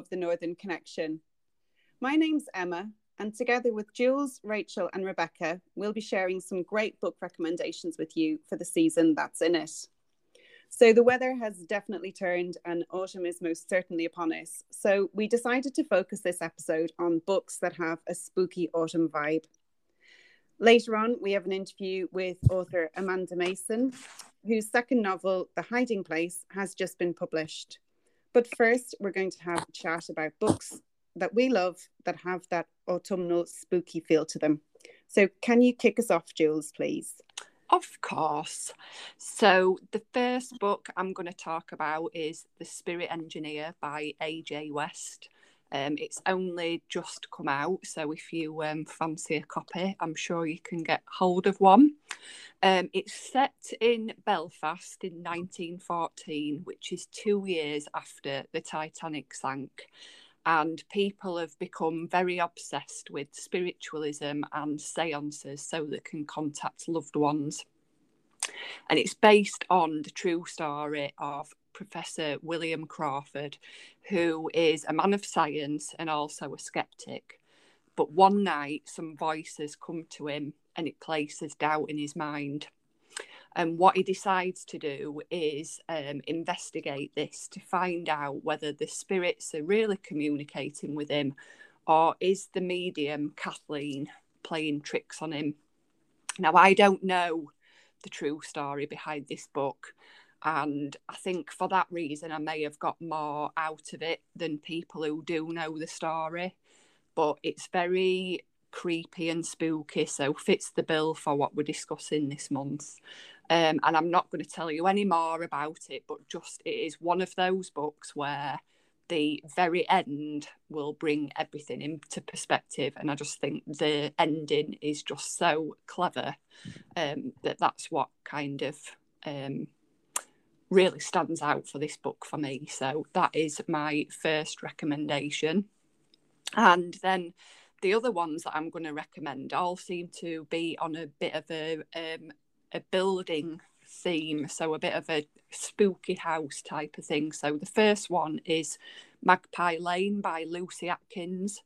of The Northern Connection. My name's Emma, and together with Jules, Rachel, and Rebecca, we'll be sharing some great book recommendations with you for the season that's in it. So, the weather has definitely turned, and autumn is most certainly upon us. So, we decided to focus this episode on books that have a spooky autumn vibe. Later on, we have an interview with author Amanda Mason, whose second novel, The Hiding Place, has just been published. But first, we're going to have a chat about books that we love that have that autumnal spooky feel to them. So, can you kick us off, Jules, please? Of course. So, the first book I'm going to talk about is The Spirit Engineer by A.J. West. Um, it's only just come out, so if you um, fancy a copy, I'm sure you can get hold of one. Um, it's set in Belfast in 1914, which is two years after the Titanic sank. And people have become very obsessed with spiritualism and seances so they can contact loved ones. And it's based on the true story of Professor William Crawford, who is a man of science and also a skeptic. But one night, some voices come to him and it places doubt in his mind. And what he decides to do is um, investigate this to find out whether the spirits are really communicating with him or is the medium, Kathleen, playing tricks on him. Now, I don't know the true story behind this book, and I think for that reason, I may have got more out of it than people who do know the story. But it's very creepy and spooky, so fits the bill for what we're discussing this month. Um, and I'm not going to tell you any more about it, but just it is one of those books where the very end will bring everything into perspective. And I just think the ending is just so clever um, that that's what kind of um, really stands out for this book for me. So that is my first recommendation. And then the other ones that I'm going to recommend all seem to be on a bit of a um, a building theme, so a bit of a spooky house type of thing. So the first one is Magpie Lane by Lucy Atkins.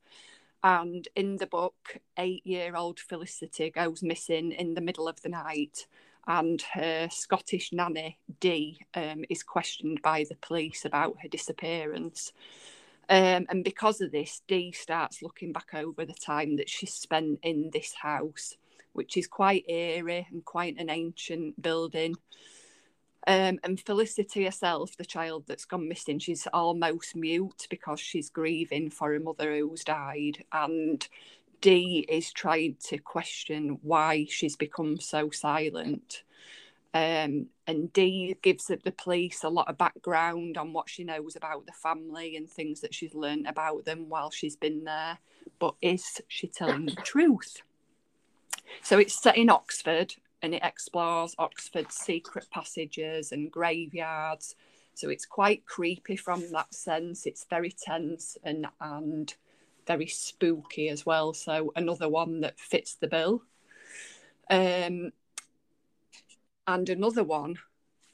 And in the book, eight year old Felicity goes missing in the middle of the night and her Scottish nanny Dee um, is questioned by the police about her disappearance. Um, and because of this, Dee starts looking back over the time that she spent in this house, which is quite eerie and quite an ancient building. Um, and Felicity herself, the child that's gone missing, she's almost mute because she's grieving for her mother who's died. And Dee is trying to question why she's become so silent. Um, and Dee gives the police a lot of background on what she knows about the family and things that she's learned about them while she's been there. But is she telling the truth? So it's set in Oxford and it explores Oxford's secret passages and graveyards. So it's quite creepy from that sense. It's very tense and and very spooky as well. So another one that fits the bill. Um, and another one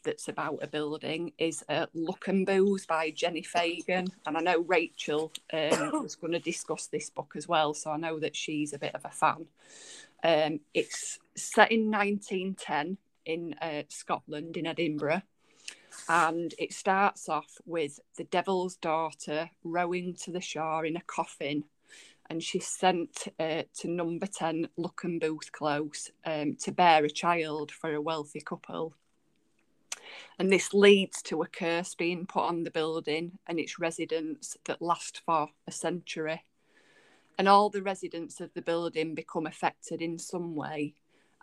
that's about a building is uh, Luckenbooth by Jenni Fagan. And I know Rachel um, was going to discuss this book as well, so I know that she's a bit of a fan. Um, it's set in 1910 in uh, Scotland, in Edinburgh. And it starts off with the devil's daughter rowing to the shore in a coffin. And she's sent uh, to number 10 Luckenbooth Booth Close um, to bear a child for a wealthy couple. And this leads to a curse being put on the building and its residents that last for a century. And all the residents of the building become affected in some way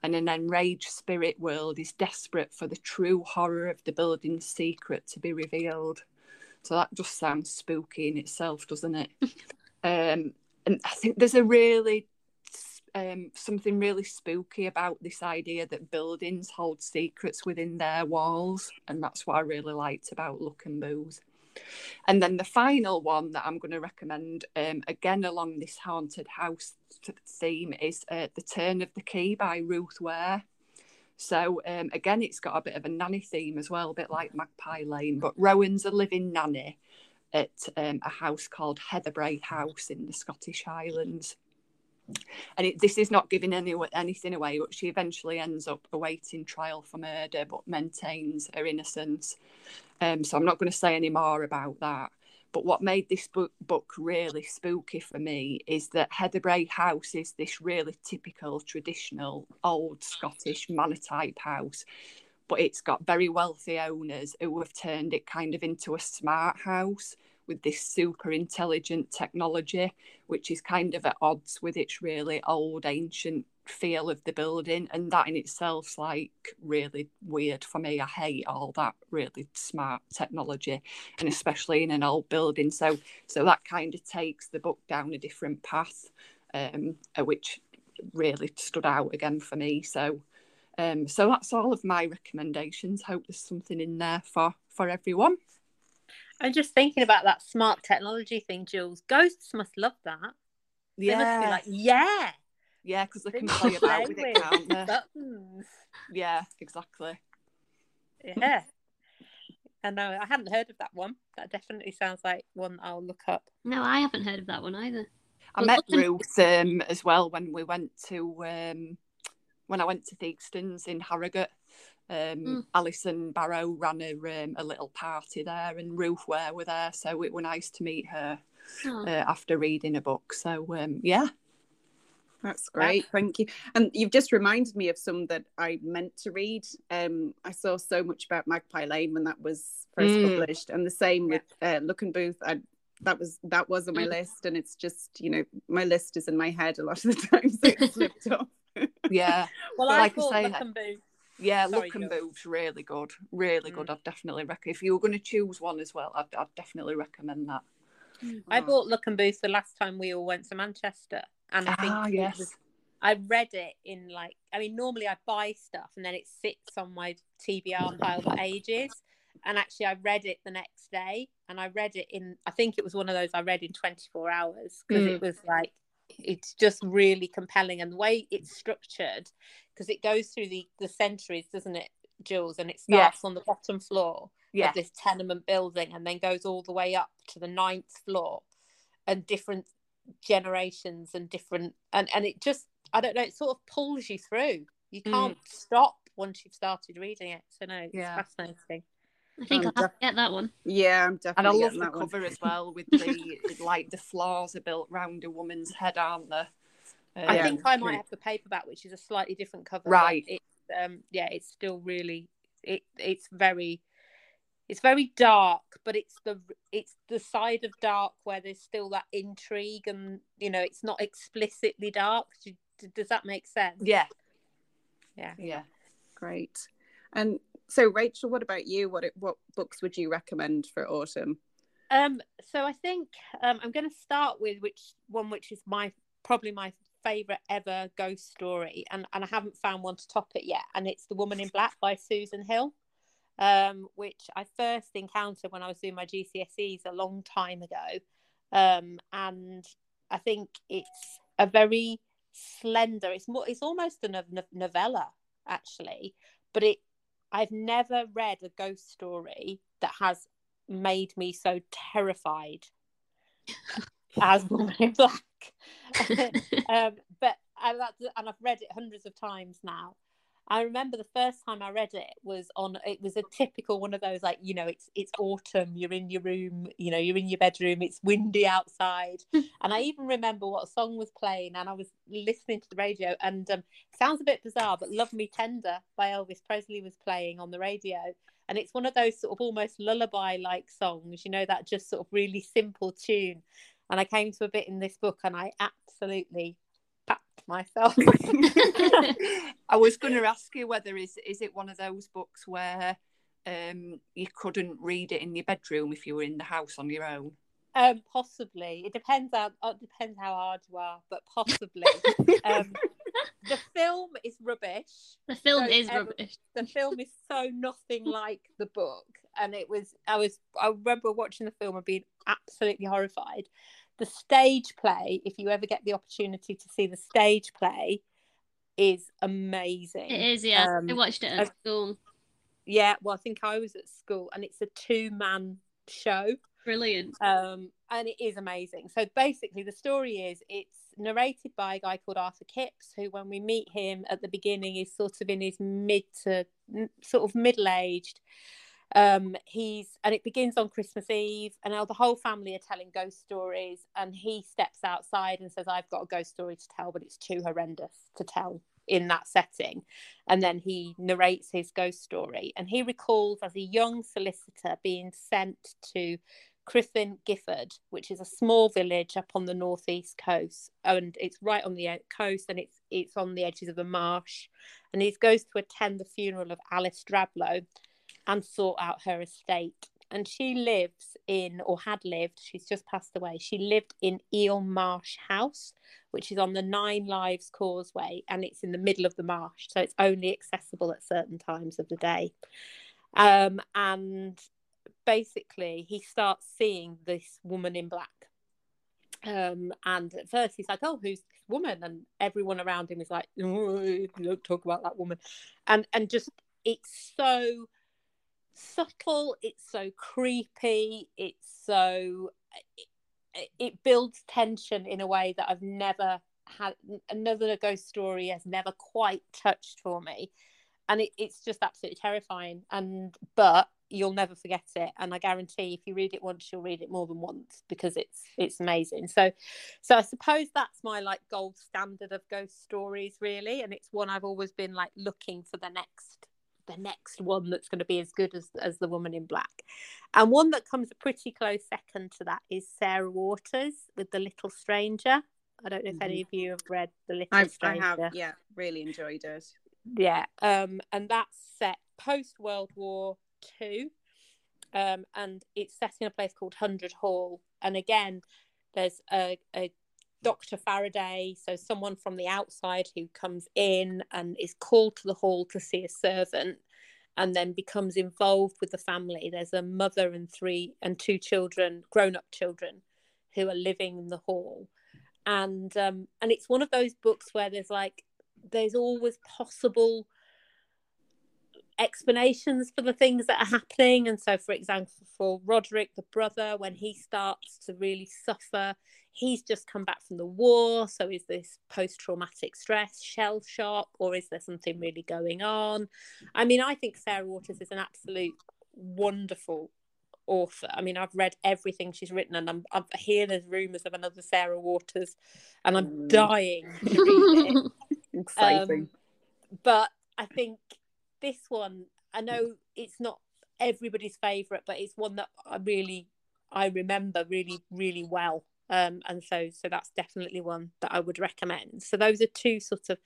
and an enraged spirit world is desperate for the true horror of the building's secret to be revealed. So that just sounds spooky in itself, doesn't it? um, and I think there's a really um, something really spooky about this idea that buildings hold secrets within their walls, and that's what I really liked about Luckenbooth. And then the final one that I'm going to recommend, um, again along this haunted house theme, is uh, The Turn of the Key by Ruth Ware. So um, again, it's got a bit of a nanny theme as well, a bit like Magpie Lane. But Rowan's a living nanny, at um, a house called Heatherbrae House in the Scottish Highlands. And it, this is not giving any, anything away, but she eventually ends up awaiting trial for murder, but maintains her innocence. Um, so I'm not going to say any more about that. But what made this book, book really spooky for me is that Heatherbrae House is this really typical, traditional, old Scottish manor type house but it's got very wealthy owners who have turned it kind of into a smart house with this super intelligent technology, which is kind of at odds with its really old, ancient feel of the building. And that in itself's like really weird for me. I hate all that really smart technology, and especially in an old building. So, so that kind of takes the book down a different path, um, which really stood out again for me. So, um, so that's all of my recommendations. Hope there's something in there for for everyone. I'm just thinking about that smart technology thing, Jules. Ghosts must love that. Yeah. They must be like, yeah. Yeah, because they, they can play about with it, can't they? Buttons. Yeah, exactly. Yeah. I know. I hadn't heard of that one. That definitely sounds like one I'll look up. No, I haven't heard of that one either. I met Ruth um, as well when we went to um, when I went to Theakston's in Harrogate. Um, mm. Alison Barrow ran a, um, a little party there, and Ruth Ware were there, so it was nice to meet her oh. uh, after reading a book. So um, yeah, that's great, yeah. thank you. And you've just reminded me of some that I meant to read. Um, I saw so much about Magpie Lane when that was first mm. published, and the same with uh, Booth. I that was that was on my mm. list, and it's just you know my list is in my head a lot of the times. So it slipped off yeah. well, I like I say, look and boo. Yeah, Sorry, Luckenbooth's really good, really mm. good. I'd definitely recommend. If you were going to choose one as well, I'd, I'd definitely recommend that. Mm-hmm. I bought Luckenbooth the last time we all went to Manchester, and I think ah, yes. Was, I read it in like I mean normally I buy stuff and then it sits on my TBR pile for ages, and actually I read it the next day, and I read it in I think it was one of those I read in 24 hours because mm. it was like it's just really compelling and the way it's structured because it goes through the the centuries doesn't it jules and it starts on the bottom floor of this tenement building and then goes all the way up to the ninth floor and different generations and different and and it just i don't know it sort of pulls you through you mm. can't mm. stop once you've started reading it so no it's yeah. fascinating I think I'll def- get that one. Yeah, I'm definitely. And I love the cover one. as well with the like the floors are built round a woman's head, aren't they? Um, I think I might have the paperback, which is a slightly different cover. Right. It's um yeah, it's still really it it's very it's very dark, but it's the it's the side of dark where there's still that intrigue and you know it's not explicitly dark. Does that make sense? Yeah. Yeah. Yeah. Great. And so Rachel, what about you? What what books would you recommend for autumn? Um, so I think um, I'm going to start with which one, which is my probably my favorite ever ghost story, and and I haven't found one to top it yet, and it's The Woman in Black by Susan Hill, um, which I first encountered when I was doing my GCSEs a long time ago, um, and I think it's a very slender. It's more. It's almost a novella actually, but it I've never read a ghost story that has made me so terrified as Woman in Black. um, but I, and I've read it hundreds of times now. I remember the first time I read it was on it was a typical one of those like you know it's it's autumn you're in your room you know you're in your bedroom it's windy outside. And I even remember what song was playing and I was listening to the radio and um, sounds a bit bizarre but Love Me Tender by Elvis Presley was playing on the radio. And it's one of those sort of almost lullaby like songs you know that just sort of really simple tune. And I came to a bit in this book and I absolutely myself. I was going to ask you whether is is it one of those books where um, you couldn't read it in your bedroom if you were in the house on your own. Um, possibly. It depends on it depends how hard you are, but possibly. um, the film is rubbish. The film so is ever, rubbish. The film is so nothing like the book, and it was. I was. I remember watching the film and being absolutely horrified the stage play, if you ever get the opportunity to see the stage play, is amazing. It is, yeah. Um, I watched it at school. Yeah, well, I think I was at school, and it's a two man show. Brilliant. Um, and it is amazing. So basically, the story is it's narrated by a guy called Arthur Kipps, who, when we meet him at the beginning, is sort of in his mid to sort of middle aged. Um, he's and it begins on Christmas Eve, and now the whole family are telling ghost stories. And he steps outside and says, "I've got a ghost story to tell, but it's too horrendous to tell in that setting." And then he narrates his ghost story, and he recalls as a young solicitor being sent to Crythin Gifford, which is a small village up on the northeast coast, and it's right on the coast, and it's it's on the edges of a marsh. And he goes to attend the funeral of Alice Drablow, and sort out her estate. And she lives in, or had lived, she's just passed away. She lived in Eel Marsh House, which is on the Nine Lives Causeway, and it's in the middle of the marsh, so it's only accessible at certain times of the day. Um, and basically, he starts seeing this woman in black. Um, and at first he's like, "Oh, who's this woman?" And everyone around him is like, oh, "Don't talk about that woman," and and just it's so subtle it's so creepy it's so eh, it, it, builds tension in a way that i've never had another ghost story has never quite touched for me. And it, it's just absolutely terrifying and but you'll never forget it and i guarantee if you read it once you'll read it more than once because it's it's amazing. So so i suppose that's my like gold standard of ghost stories really and it's one i've always been like looking for the next the next one that's going to be as good as as the woman in black. And one that comes a pretty close second to that is sarah waters with the little stranger. I don't know if mm-hmm. any of you have read the little I've, stranger. i have yeah really enjoyed it. Yeah um and that's set post world war two um and it's set in a place called hundred hall. And again there's a, a Dr. Faraday, so someone from the outside who comes in and is called to the hall to see a servant and then becomes involved with the family. There's a mother and three and two children, grown up children, who are living in the hall. And um, and it's one of those books where there's like there's always possible explanations for the things that are happening. And so, for example, for Roderick, the brother, when he starts to really suffer, he's just come back from the war. So, is this post traumatic stress, shell shock, or is there something really going on? I mean, I think Sarah Waters is an absolute wonderful author. I mean, I've read everything she's written, and I'm, I'm here. There's rumours of another Sarah Waters, and I'm mm. dying it. Exciting. Um, but I think this one, I know it's not everybody's favorite, but it's one that I really I remember really really well. Um, and so so that's definitely one that I would recommend. So those are two sort of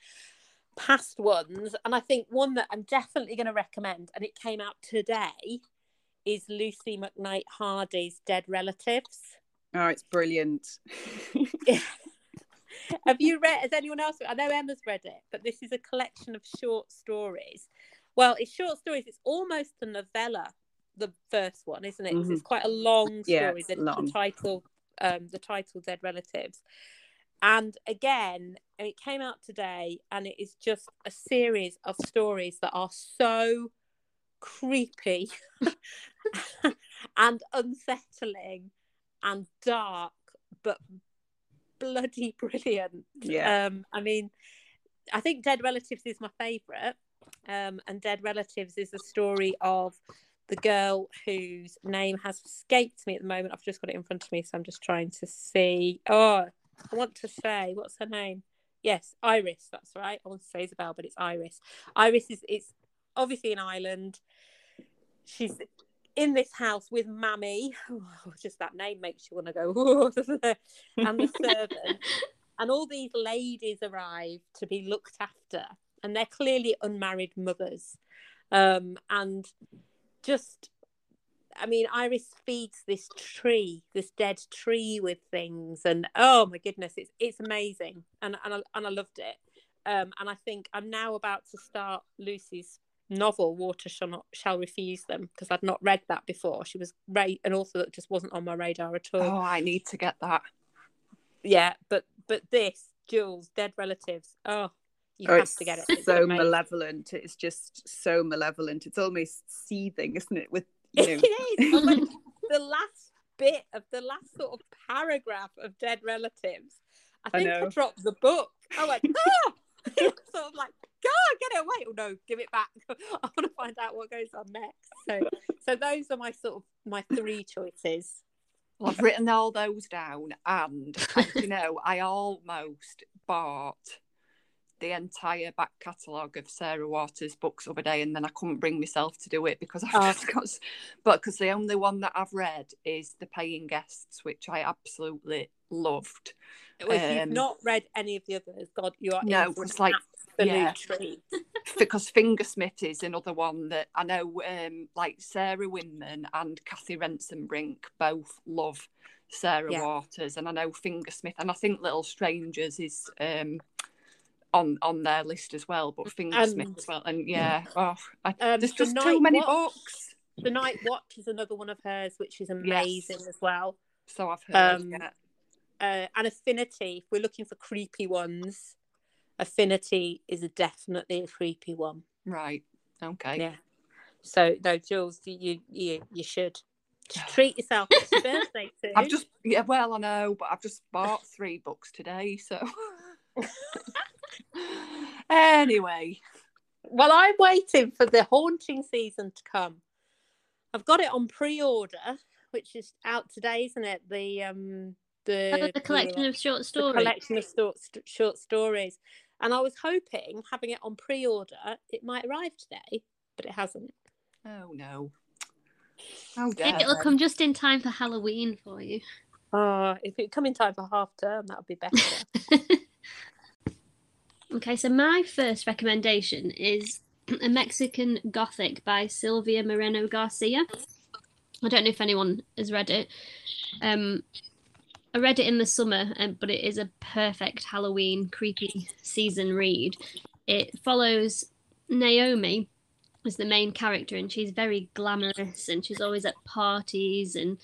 past ones, and I think one that I'm definitely going to recommend, and it came out today, is Lucie McKnight Hardy's Dead Relatives. Oh, it's brilliant. Have you read? Has anyone else? I know Emma's read it, but this is a collection of short stories well, it's short stories. It's almost a novella. The first one, isn't it? Mm-hmm. It's quite a long story. Yeah, the, long. the, title, um, the title, Dead Relatives, and again, it came out today, and it is just a series of stories that are so creepy and unsettling and dark, but bloody brilliant. Yeah. Um, I mean, I think Dead Relatives is my favourite um, and Dead Relatives is the story of the girl whose name has escaped me at the moment. I've just got it in front of me, so I'm just trying to see. Oh, I want to say, what's her name? Yes, Iris. That's right. I want to say Isabel, but it's Iris. Iris is it's obviously an island. She's in this house with Mammy. Oh, just that name makes you want to go, oh, and the servant. and all these ladies arrive to be looked after and they're clearly unmarried mothers. Um, and just, I mean, Iris feeds this tree, this dead tree with things, and oh my goodness, it's it's amazing, and and I, and I loved it. Um, and I think I'm now about to start Lucy's novel water shall not shall refuse them because i'd not read that before. She was ra- an author that just wasn't on my radar at all. Oh i need to get that. Yeah but but this jules dead relatives oh you oh, have to get it. It's so malevolent. It's just so malevolent. It's almost seething, isn't it? With you know... it is. the last bit of the last sort of paragraph of Dead Relatives, I I think I, know. dropped the book. I went, ah! sort of like, God, get it away. Oh no, give it back. I want to find out what goes on next. So, so those are my sort of my three choices. Well, I've written all those down, and you know, I almost bought the entire back catalogue of Sarah Waters' books the other day, and then I couldn't bring myself to do it because I've Oh. just got. But because the only one that I've read is The Paying Guests, which I absolutely loved. Well, if you've Um, not read any of the others, God, you are No, it's like- yeah. because Fingersmith is another one that I know, um, like Sarah Winman and Cathy Rentzenbrink both love Sarah Yeah. Waters, and I know Fingersmith, and I think Little Strangers is um, on on their list as well, but Fingersmith as well, and yeah, oh, I, Um, there's just Night too many Watch. books. The Night Watch is another one of hers, which is amazing as well. So I've heard. Um, yeah. Uh, and Affinity, if we're looking for creepy ones, Affinity is definitely a creepy one. Right. Okay. Yeah. So no, Jules, you you you should treat yourself. It's your birthday soon. I've just yeah, well, I know, but I've just bought three books today, so anyway. Well, I'm waiting for the haunting season to come. I've got it on pre-order, which is out today, isn't it? The um the, Oh, the collection of short the stories. collection of sto- st- short stories, and I was hoping having it on pre-order, it might arrive today, but it hasn't. Oh no. How Maybe dare it'll come just in time for Halloween for you. Oh, if it come in time for half term, that would be better. Okay, so my first recommendation is a Mexican Gothic by Silvia Moreno Garcia. I don't know if anyone has read it. Um, I read it in the summer, um, but it is a perfect Halloween creepy season read. It follows Naomi as the main character, and she's very glamorous, and she's always at parties and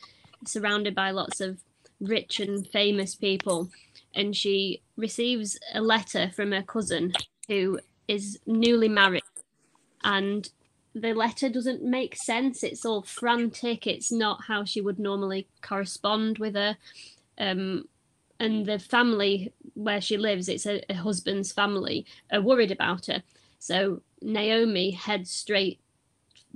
surrounded by lots of rich and famous people. And she receives a letter from her cousin who is newly married, and the letter doesn't make sense. It's all frantic. It's not how she would normally correspond with her. Um, and the family where she lives, it's a, a husband's family, are worried about her. So Naomi heads straight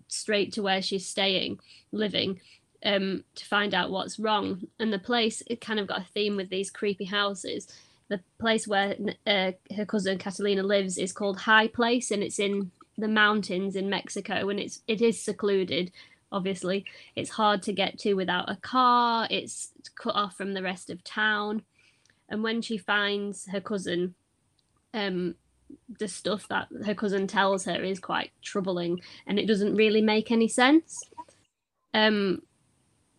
straight to where she's staying, living, um, to find out what's wrong. And the place it kind of got a theme with these creepy houses. The place where uh, her cousin Catalina lives is called High Place, and it's in the mountains in Mexico, and it's it is secluded. Obviously, it's hard to get to without a car. It's cut off from the rest of town. And when she finds her cousin, um, the stuff that her cousin tells her is quite troubling, and it doesn't really make any sense. Um,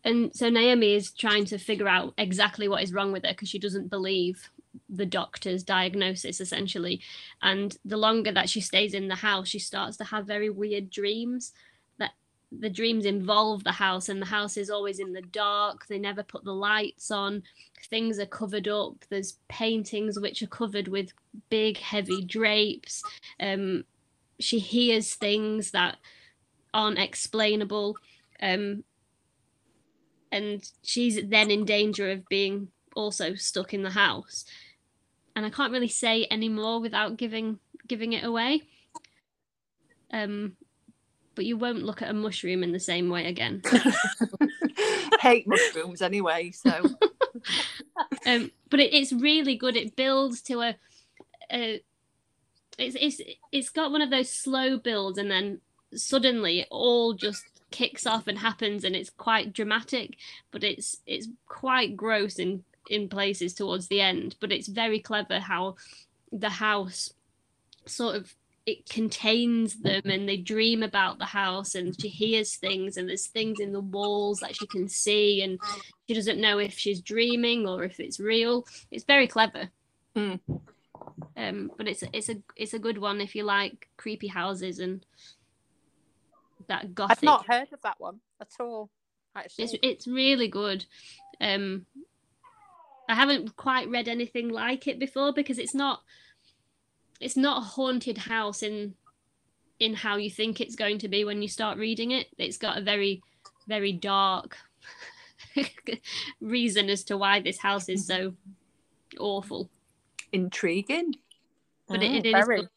and so Naomi is trying to figure out exactly what is wrong with her because she doesn't believe the doctor's diagnosis essentially. And the longer that she stays in the house she starts to have very weird dreams that the dreams involve the house and the house is always in the dark. They never put the lights on. Things are covered up. There's paintings which are covered with big heavy drapes. Um she hears things that aren't explainable. Um and she's then in danger of being also stuck in the house. And i can't really say any more without giving giving it away. Um but you won't look at a mushroom in the same way again. Hate mushrooms anyway, so. Um but it, it's really good. It builds to a, a it's it's it's got one of those slow builds and then suddenly it all just kicks off and happens and it's quite dramatic but it's it's quite gross in in places towards the end. But it's very clever how the house sort of it contains them and they dream about the house and she hears things and there's things in the walls that she can see and she doesn't know if she's dreaming or if it's real. It's very clever. Mm. um but it's it's a it's a good one if you like creepy houses and that gothic I've not heard of that one at all. Actually, it's it's really good. Um, I haven't quite read anything like it before because it's not it's not a haunted house in in how you think it's going to be when you start reading it. It's got a very very dark reason as to why this house is so awful. Intriguing. But it, Mm, it is.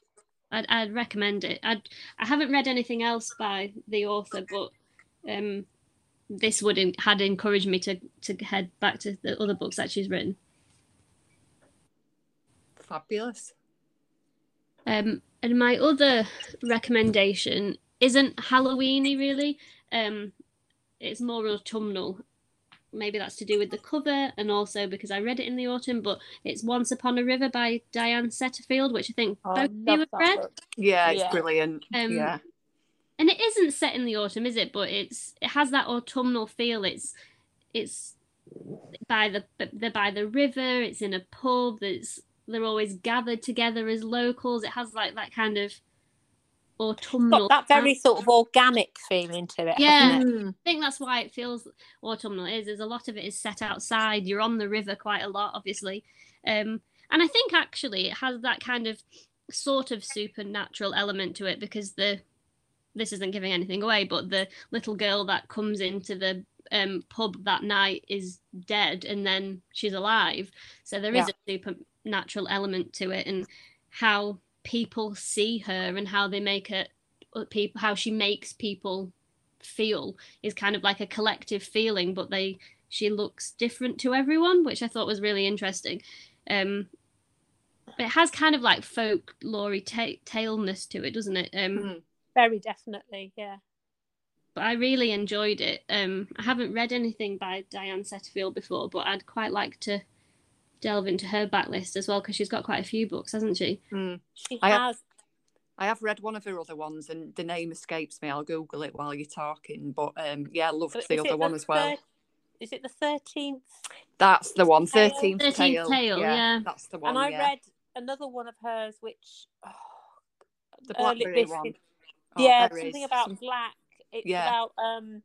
I'd, I'd recommend it. I'd, I haven't read anything else by the author, but um, this would en- had encouraged me to to head back to the other books that she's written. Fabulous. Um, and my other recommendation isn't Halloweeny really. Um, it's more autumnal. Maybe that's to do with the cover and also because I read it in the autumn. But it's Once Upon a River by Diane Setterfield, which I think Oh, both of you love have read. book. Yeah, it's Yeah. brilliant. Um, yeah. and it isn't set in the autumn, is it? But it's it has that autumnal feel. It's it's by the they're by the river. It's in a pub. It's they're always gathered together as locals. It has like that kind of autumnal. Got that very sort of organic feeling to it. Yeah. it? Mm. I think that's why it feels autumnal. Is is a lot of it is set outside. You're on the river quite a lot, obviously, um, and I think actually it has that kind of sort of supernatural element to it because the this isn't giving anything away, but the little girl that comes into the um, pub that night is dead, and then she's alive. So there is a supernatural element to it, and how people see her and how they make it people how she makes people feel is kind of like a collective feeling but they she looks different to everyone which i thought was really interesting um it has kind of like folklore ta- taleness to it doesn't it um Mm. Very definitely. Yeah. but i really enjoyed it um i haven't read anything by diane setterfield before but i'd quite like to delve into her backlist as well because she's got quite a few books hasn't she Mm. She I have- has. I have read one of her other ones, and the name escapes me. I'll Google it while you're talking. But um, yeah, I loved But the other it one as well. thir- Is it the thirteenth? That's the one. Tale? Thirteenth tale. Tale, yeah. that's the one. And I yeah. read another one of hers, which oh, the Early blackberry Biscuit. one. Oh, yeah, something is. about black. It's Yeah. about um.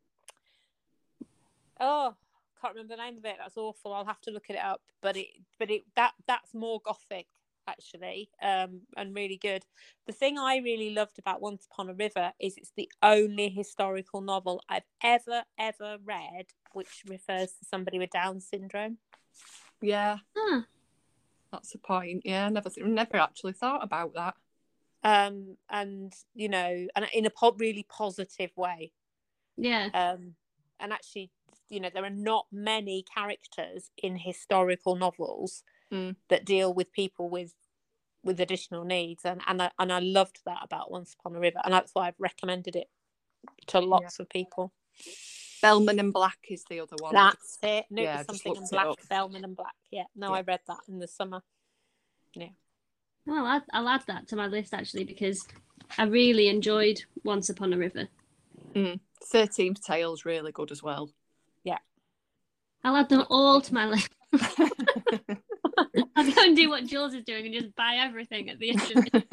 Oh, can't remember the name of it. That's awful. I'll have to look it up. But it, but it that that's more gothic actually, um, and really good. The thing I really loved about Once Upon a River is it's the only historical novel I've ever ever read which refers to somebody with Down syndrome. Yeah, Huh. that's the point. Yeah, I never, never actually thought about that. Um, and you know, and in a po- really positive way. yeah um, and actually you know there are not many characters in historical novels Mm. that deal with people with with additional needs and and I, and I loved that about Once Upon a River and that's why I've recommended it to lots of people Bellman and Black is the other one. that's it no, yeah, it something in looked it black up. Bellman and Black yeah no Yeah. I read that in the summer Yeah. Well, I'll, I'll add that to my list actually because I really enjoyed Once Upon a River. Thirteenth Tale's really good as well. I'll add them all to my list. I'll go and do what Jules is doing and just buy everything at the end of it.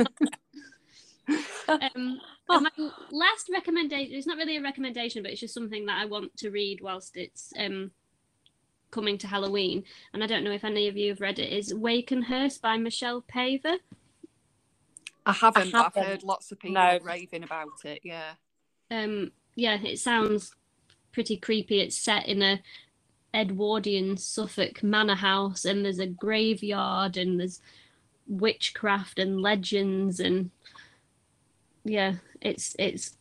um, and my last recommendation, it's not really a recommendation, but it's just something that I want to read whilst it's um, coming to Halloween. And I don't know if any of you have read it, is Wakenhyrst by Michelle Paver. I haven't, but I've haven't. heard lots of people No. raving about it. Yeah. um yeah it sounds pretty creepy. It's set in a edwardian suffolk manor house and there's a graveyard and there's witchcraft and legends and yeah it's it's,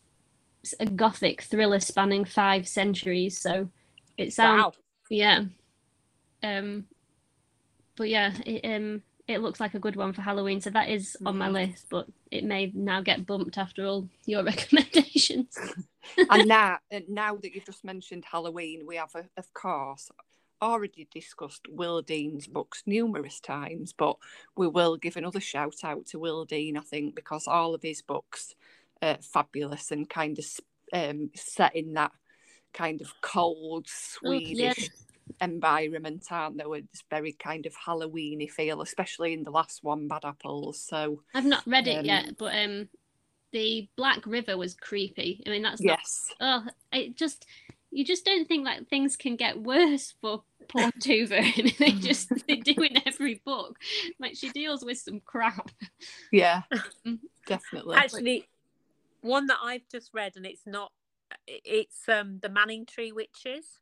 it's a gothic thriller spanning five centuries so it sounds wow. Yeah. Um but yeah it um it looks like a good one for halloween so that is on my Mhm. list but it may now get bumped after all your recommendations and now, now that you've just mentioned Halloween, we have, uh, of course, already discussed Will Dean's books numerous times, but we will give another shout out to Will Dean, I think, because all of his books are fabulous and kind of um, set in that kind of cold Oh, yeah. Swedish environment, aren't they? With this very kind of Halloweeny feel, especially in the last one, Bad Apples. So, I've not read it Um, yet, but um, the Black River was creepy. I mean, that's not. yes. Oh, it just you just don't think that things can get worse for poor Tuva, and they just they do in every book. Like she deals with some crap. Yeah, Mm. definitely. actually one that I've just read and it's not it's um the Manningtree Witches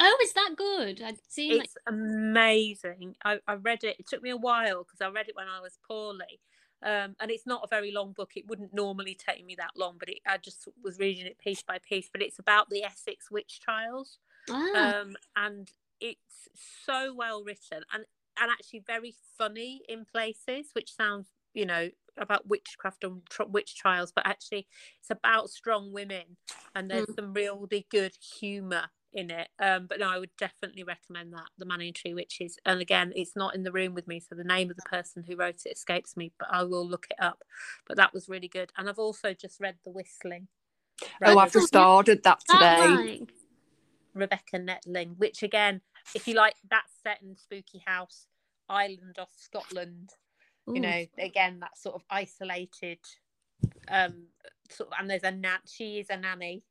Oh, is that good? I'd seen like It's amazing. I, I read it. It took me a while because I read it when I was poorly. Um, and it's not a very long book. It wouldn't normally take me that long, but it, I just was reading it piece by piece. But it's about the Essex witch trials, ah, um, and it's so well written and and actually very funny in places, which sounds you know about witchcraft and tr- witch trials, but actually it's about strong women, and there's some really good humour in it. Um, but no, I would definitely recommend that the Manningtree Witches, And again, it's not in the room with me, so the name of the person who wrote it escapes me, but I will look it up. But that was really good. And I've also just read The Whistling. Oh, I've just ordered that that today. like Rebecca Netley, which again, if you like, that's set in Spooky House Island off Scotland. ooh, You know, again, that sort of isolated, um, sort of, and there's a nat. She is a nanny,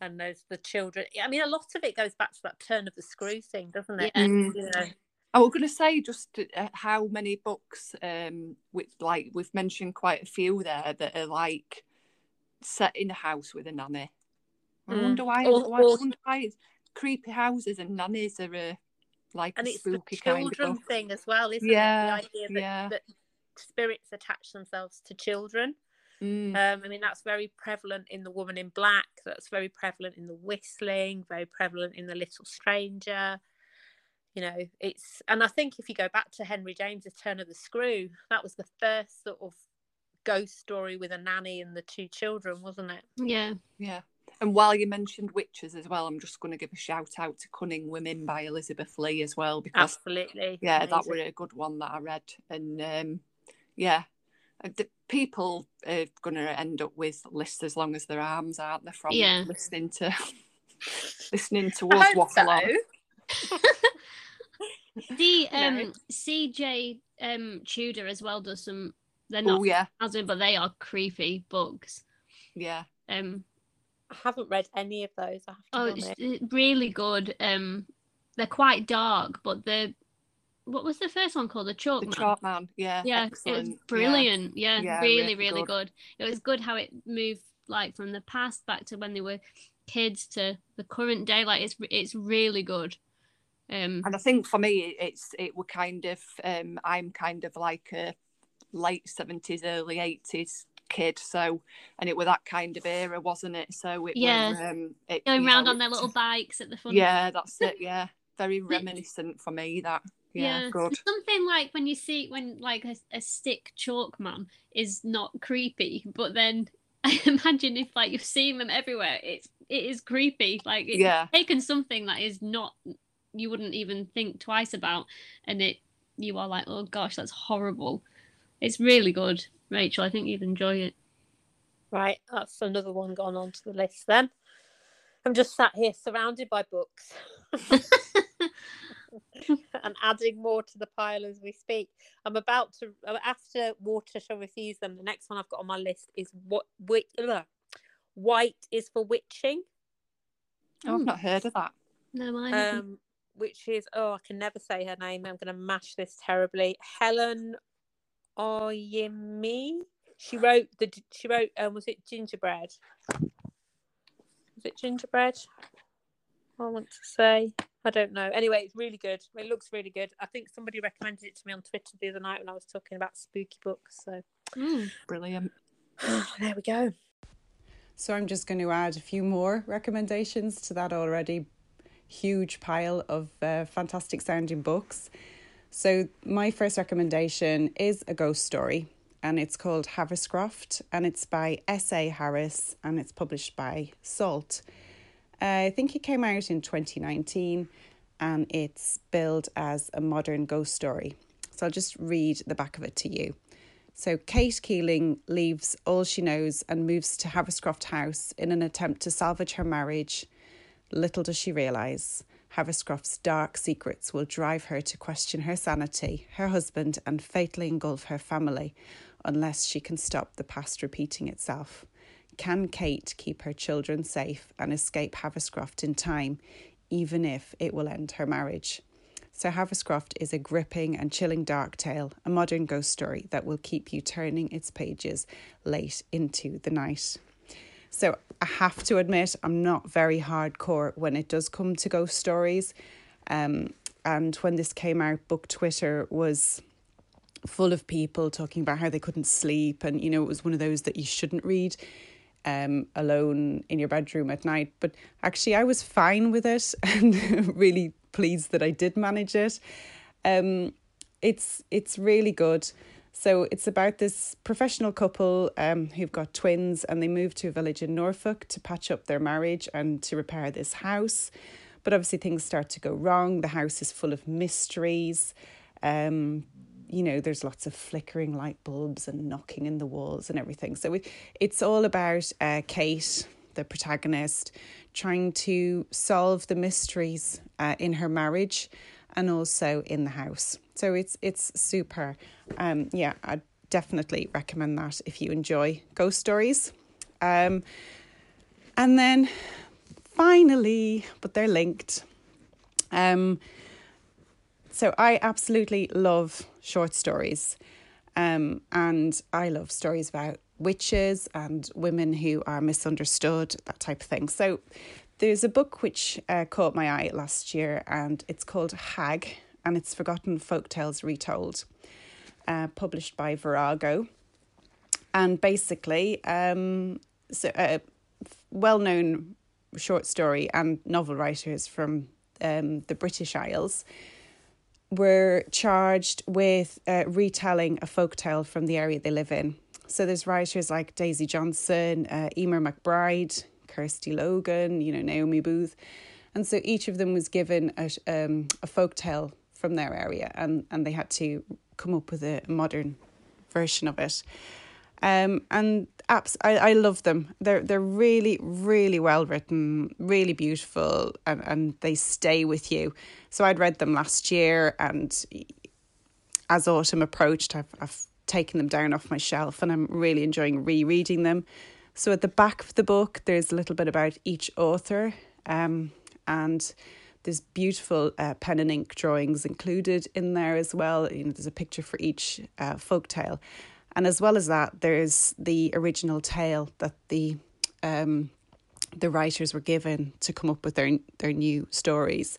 and those the children. I mean, a lot of it goes back to that turn of the screw thing, doesn't it? Yeah. Mm. I was going to say just uh, how many books, um, with like we've mentioned quite a few there that are like set in a house with a nanny. I Mm. wonder why. Or- why- or- I wonder why it's creepy houses and nannies are uh, like and a it's the spooky kind of children thing as well, isn't Yeah, it? The idea that, yeah. that spirits attach themselves to children. Mm. Um, I mean, that's very prevalent in The Woman in Black. That's very prevalent in The Whistling. Very prevalent in The Little Stranger. You know, it's and I think if you go back to Henry James's Turn of the Screw, that was the first sort of ghost story with a nanny and the two children, wasn't it? yeah. Yeah. And while you mentioned witches as well, I'm just going to give a shout out to Cunning Women by Elizabeth Lee as well because Absolutely. yeah, that Amazing. was a good one that I read, and um, yeah, uh, the people are going to end up with lists as long as their arms, aren't they? From Yeah. listening to listening to I us hope waffle so. The No. um CJ um Tudor as well does some they're not Oh yeah, housing, but they are creepy books. yeah, Um I haven't read any of those. I have to oh it's honest. it's really good. Um they're quite dark, but they're what was the first one called? The Chalk the Man? Chalk Man, yeah, yeah, excellent. it was brilliant. Yeah, Yeah, really, really really good. good. It was good how it moved like from the past back to when they were kids to the current day. Like it's it's really good. Um And I think for me, it's it were kind of um, I'm kind of like a late seventies, early eighties kid. So, and it were that kind of era, wasn't it? So it Yeah. were, um, it, going round know, on their little bikes at the front. Yeah, that's it. Yeah, very reminiscent for me. That yeah, good. Something like when you see when like a, a stick chalk man is not creepy, but then I imagine if like you've seen them everywhere, it's it is creepy. Like it's Yeah. taken something that is not you wouldn't even think twice about, and it you are like, oh gosh, that's horrible. It's really good, Rachel. I think you'd enjoy it. Right, that's another one gone onto the list then. I'm just sat here surrounded by books and adding more to the pile as we speak. I'm about to, uh, after Water Shall Refuse Them, the next one I've got on my list is what wit, ugh, White is for Witching, Oh, I've not heard of that. No, I haven't. um, which is, oh, I can never say her name. I'm going to mash this terribly. Helen Oyemi. She wrote the. She wrote. Um, was it Gingerbread? Was it Gingerbread? I want to say. I don't know. Anyway, it's really good. It looks really good. I think somebody recommended it to me on Twitter the other night when I was talking about spooky books. So Mm. Brilliant. there we go. So I'm just going to add a few more recommendations to that already huge pile of uh, fantastic sounding books. So my first recommendation is a ghost story and it's called Haverscroft and it's by S.A. Harris and it's published by Salt. Uh, I think it came out in 2019 and it's billed as a modern ghost story. So I'll just read the back of it to you. So Kate Keeling leaves all she knows and moves to Haverscroft House in an attempt to salvage her marriage. Little does she realise, Haverscroft's dark secrets will drive her to question her sanity, her husband, and fatally engulf her family unless she can stop the past repeating itself. Can Kate keep her children safe and escape Haverscroft in time, even if it will end her marriage? So, Haverscroft is a gripping and chilling dark tale, a modern ghost story that will keep you turning its pages late into the night. So I have to admit, I'm not very hardcore when it does come to ghost stories. Um, and when this came out, book Twitter was full of people talking about how they couldn't sleep, and you know it was one of those that you shouldn't read um, alone in your bedroom at night. But actually, I was fine with it, and really pleased that I did manage it. Um, it's it's really good. So it's about this professional couple um, who've got twins, and they move to a village in Norfolk to patch up their marriage and to repair this house. But obviously, things start to go wrong. The house is full of mysteries. Um, you know, there's lots of flickering light bulbs and knocking in the walls and everything. So it, it's all about uh, Kate, the protagonist, trying to solve the mysteries uh, in her marriage and also in the house. So it's it's super. Um, yeah, I definitely recommend that if you enjoy ghost stories. Um, and then finally, but they're linked. Um, so I absolutely love short stories. Um, and I love stories about witches and women who are misunderstood, that type of thing. So there's a book which uh, caught my eye last year, and it's called Hag, and it's Forgotten Folk Tales Retold, uh, published by Virago. And basically, um, so a uh, well known short story and novel writers from um, the British Isles were charged with uh, retelling a folk tale from the area they live in. So there's writers like Daisy Johnson, uh, Eimear McBride, Kirsty Logan, you know, Naomi Booth. And so each of them was given a, um, a folk tale from their area and, and they had to come up with a modern version of it. Um, and apps, I, I love them. They're they're really really well written, really beautiful, and, and they stay with you. So I'd read them last year, and as autumn approached, I've I've taken them down off my shelf, and I'm really enjoying rereading them. So at the back of the book, there's a little bit about each author, um, and there's beautiful uh, pen and ink drawings included in there as well. You know, there's a picture for each uh, folk tale and as well as that, there's the original tale that the um, the writers were given to come up with their their new stories.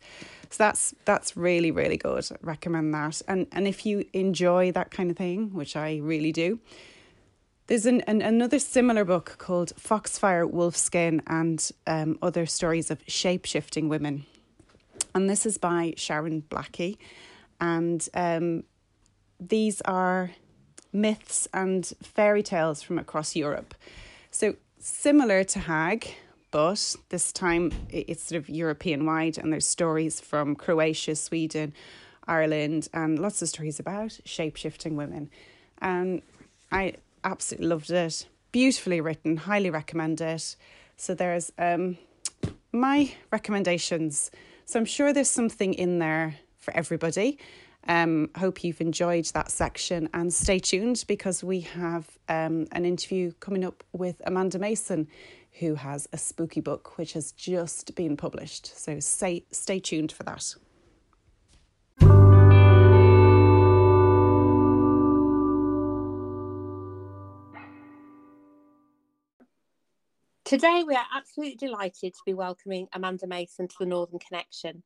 So that's that's really really good. I recommend that. And and if you enjoy that kind of thing, which I really do, there's an, an another similar book called Foxfire, Wolfskin, and um, other stories of shape shifting women, and this is by Sharon Blackie, and um, these are myths and fairy tales from across Europe. So, similar to Hag, but this time it's sort of European wide, and there's stories from Croatia, Sweden, Ireland, and lots of stories about shape shifting women. And I absolutely loved it. Beautifully written, highly recommend it. So, there's um, my recommendations. So, I'm sure there's something in there for everybody. Um, hope you've enjoyed that section and stay tuned because we have um, an interview coming up with Amanda Mason, who has a spooky book which has just been published. So stay, stay tuned for that. Today, we are absolutely delighted to be welcoming Amanda Mason to the Northern Connection.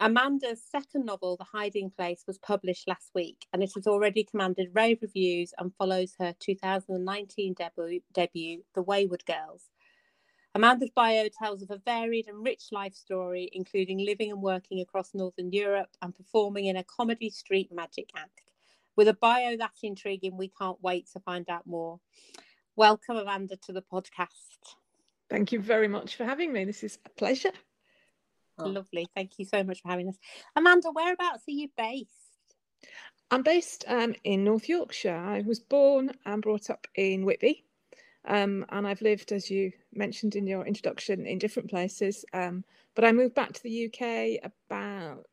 Amanda's second novel, The Hiding Place, was published last week and it has already commanded rave reviews and follows her 2019 debut, debut The Wayward Girls. Amanda's bio tells of a varied and rich life story, including living and working across Northern Europe and performing in a comedy street magic act. With a bio that intriguing, we can't wait to find out more. Welcome, Amanda, to the podcast. Thank you very much for having me. This is a pleasure. Oh. Lovely. Thank you so much for having us. Amanda, whereabouts are you based? I'm based um, in North Yorkshire. I was born and brought up in Whitby. Um, and I've lived, as you mentioned in your introduction, in different places. Um, but I moved back to the UK about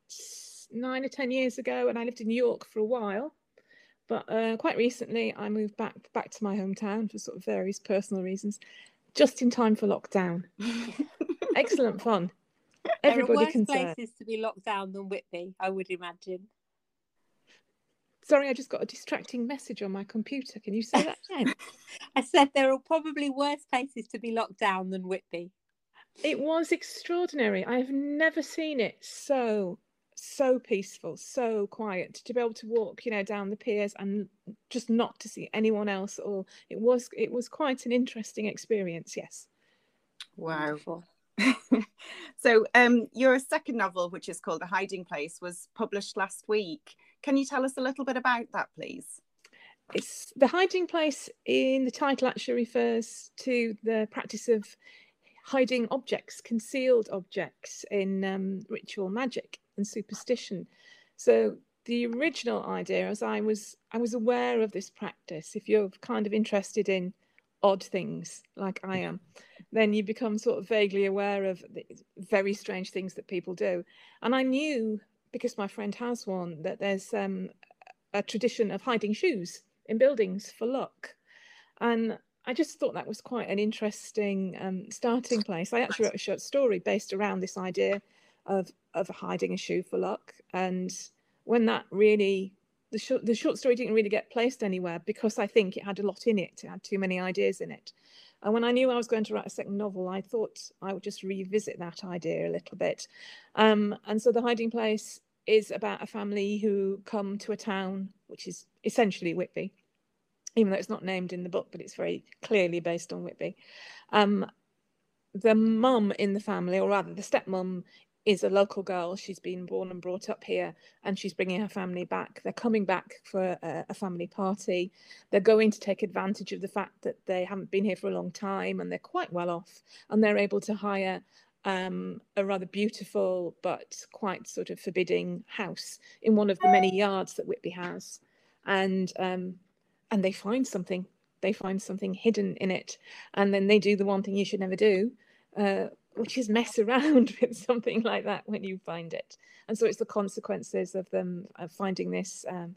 nine or 10 years ago, and I lived in New York for a while. But uh, quite recently, I moved back back to my hometown for sort of various personal reasons, just in time for lockdown. Excellent fun. Everybody there are worse can places to be locked down than Whitby, I would imagine. Sorry, I just got a distracting message on my computer. Can you say that again? I said there are probably worse places to be locked down than Whitby. it was extraordinary. I have never seen it so so peaceful, so quiet. To be able to walk, you know, down the piers and just not to see anyone else at all. It was it was quite an interesting experience. Yes. Wow. Wonderful. so, um, your second novel, which is called The Hiding Place, was published last week. Can you tell us a little bit about that, please? It's the hiding place in the title actually refers to the practice of hiding objects, concealed objects in um, ritual magic and superstition. So the original idea, as I was, I was aware of this practice. If you're kind of interested in odd things like I am, then you become sort of vaguely aware of the very strange things that people do. And I knew because my friend has one that there's um, a tradition of hiding shoes in buildings for luck. And I just thought that was quite an interesting um, starting place. I actually wrote a short story based around this idea of of hiding a shoe for luck. And when that really the short the short story didn't really get placed anywhere because I think it had a lot in it. It had too many ideas in it. And when I knew I was going to write a second novel, I thought I would just revisit that idea a little bit. Um, and so the hiding place is about a family who come to a town which is essentially Whitby even though it's not named in the book, but it's very clearly based on Whitby. Um, the mum in the family, or rather the stepmom, is a local girl. She's been born and brought up here, and she's bringing her family back. They're coming back for a, a, family party. They're going to take advantage of the fact that they haven't been here for a long time and they're quite well off, and they're able to hire um, a rather beautiful but quite sort of forbidding house in one of the many yards that Whitby has. And um, and they find something they find something hidden in it and then they do the one thing you should never do uh, which is mess around with something like that when you find it and so it's the consequences of them uh, finding this um,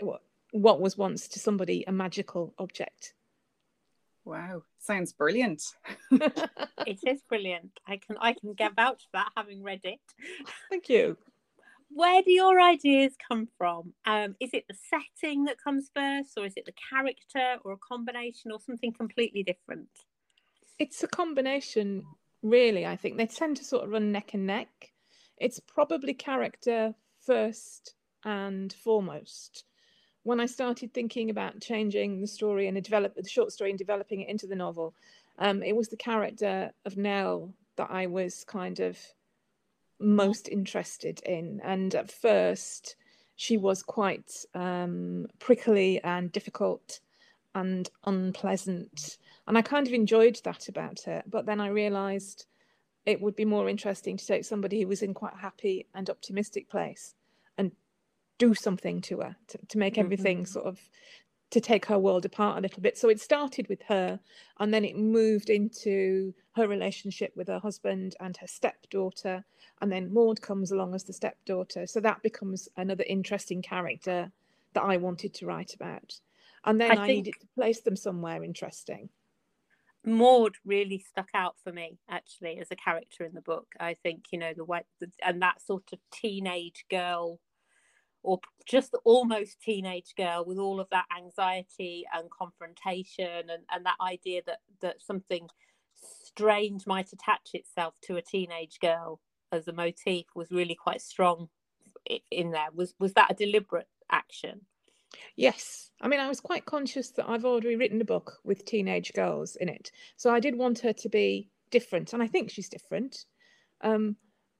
what, what was once to somebody a magical object Wow, sounds brilliant. it is brilliant. I can I can get vouch for that having read it. Thank you where do your ideas come from? Um, is it the setting that comes first, or is it the character, or a combination, or something completely different? It's a combination, really. I think they tend to sort of run neck and neck. It's probably character first and foremost. When I started thinking about changing the story and develop the short story and developing it into the novel, um, it was the character of Nell that I was kind of most interested in. And at first, she was quite um, prickly and difficult and unpleasant. And I kind of enjoyed that about it. But then I realized it would be more interesting to take somebody who was in quite a happy and optimistic place and do something to her to, to make everything mm-hmm. sort of to take her world apart a little bit. So it started with her, and then it moved into her relationship with her husband and her stepdaughter, and then Maud comes along as the stepdaughter. So that becomes another interesting character that I wanted to write about. And then I, I needed to place them somewhere interesting. Maud really stuck out for me actually as a character in the book. I think you know the way and that sort of teenage girl or just almost teenage girl with all of that anxiety and confrontation and, and that idea that that something strange might attach itself to a teenage girl as a motif was really quite strong in there was was that a deliberate action yes. I mean i was quite conscious that i've already written a book with teenage girls in it so i did want her to be different and i think she's different. Um,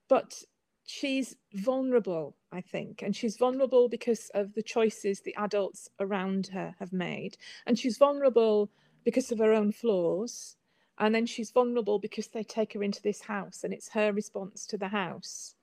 but she's vulnerable, I think, and she's vulnerable because of the choices the adults around her have made, and she's vulnerable because of her own flaws, and then she's vulnerable because they take her into this house, and it's her response to the house,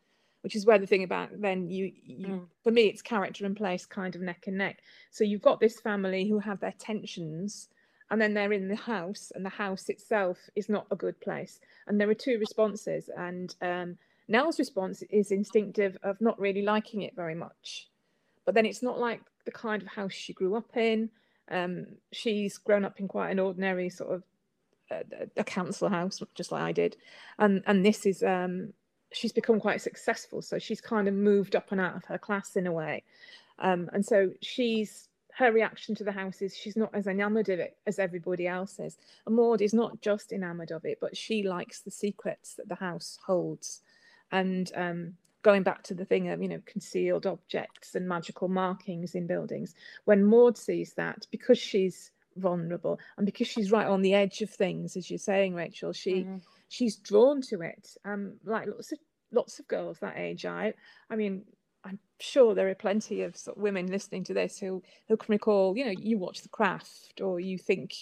which is where the thing about then you, you mm. for me, it's character and place kind of neck and neck. So you've got this family who have their tensions. And then they're in the house, and the house itself is not a good place. And there are two responses, and um, Nell's response is instinctive of not really liking it very much. But then it's not like the kind of house she grew up in. Um, she's grown up in quite an ordinary sort of uh, a council house, just like I did, and and this is um, she's become quite successful, so she's kind of moved up and out of her class in a way, Um, and so she's her reaction to the house is she's not as enamored of it as everybody else is. And Maud is not just enamored of it, but she likes the secrets that the house holds. And um, going back to the thing of you know concealed objects and magical markings in buildings, when Maud sees that, because she's vulnerable and because she's right on the edge of things, as you're saying, Rachel, she mm-hmm. She's drawn to it. Um, like lots of lots of girls that age. I I mean, I'm sure there are plenty of, sort of women listening to this who who can recall, you know, you watch The Craft or you think